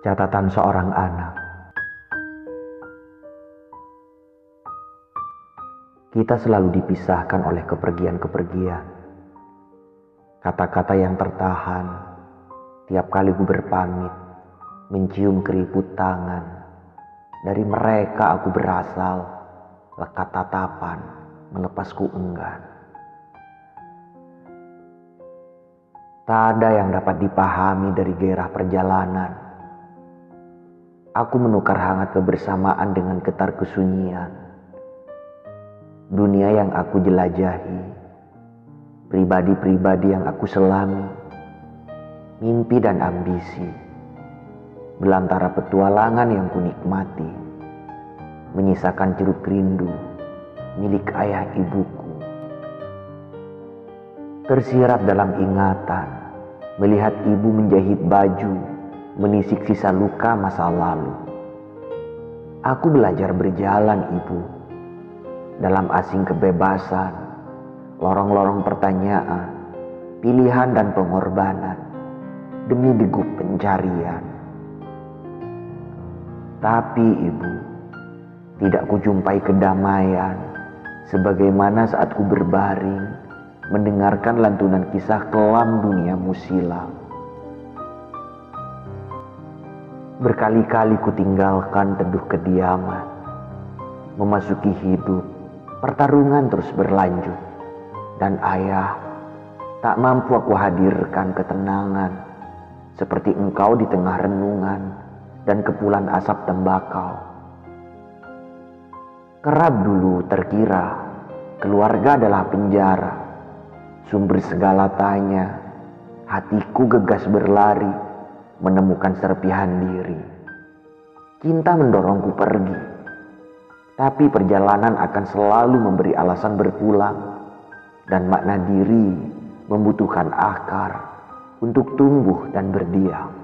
Catatan seorang anak. Kita selalu dipisahkan oleh kepergian-kepergian. Kata-kata yang tertahan tiap kali ku berpamit, mencium keriput tangan. Dari mereka aku berasal, lekat tatapan, melepasku enggan. Tak ada yang dapat dipahami dari gairah perjalanan Aku menukar hangat kebersamaan dengan getar kesunyian. Dunia yang aku jelajahi, pribadi-pribadi yang aku selami, mimpi dan ambisi, belantara petualangan yang kunikmati, menyisakan ceruk rindu milik ayah ibuku. Tersirat dalam ingatan, melihat ibu menjahit baju menisik sisa luka masa lalu. Aku belajar berjalan, Ibu, dalam asing kebebasan, lorong-lorong pertanyaan, pilihan dan pengorbanan demi degup pencarian. Tapi Ibu, tidak kujumpai kedamaian sebagaimana saat ku berbaring mendengarkan lantunan kisah kelam dunia musilam. Berkali-kali ku tinggalkan teduh kediaman. Memasuki hidup, pertarungan terus berlanjut. Dan ayah, tak mampu aku hadirkan ketenangan. Seperti engkau di tengah renungan dan kepulan asap tembakau. Kerap dulu terkira keluarga adalah penjara. Sumber segala tanya, hatiku gegas berlari menemukan serpihan diri. Cinta mendorongku pergi, tapi perjalanan akan selalu memberi alasan berpulang, dan makna diri membutuhkan akar untuk tumbuh dan berdiam.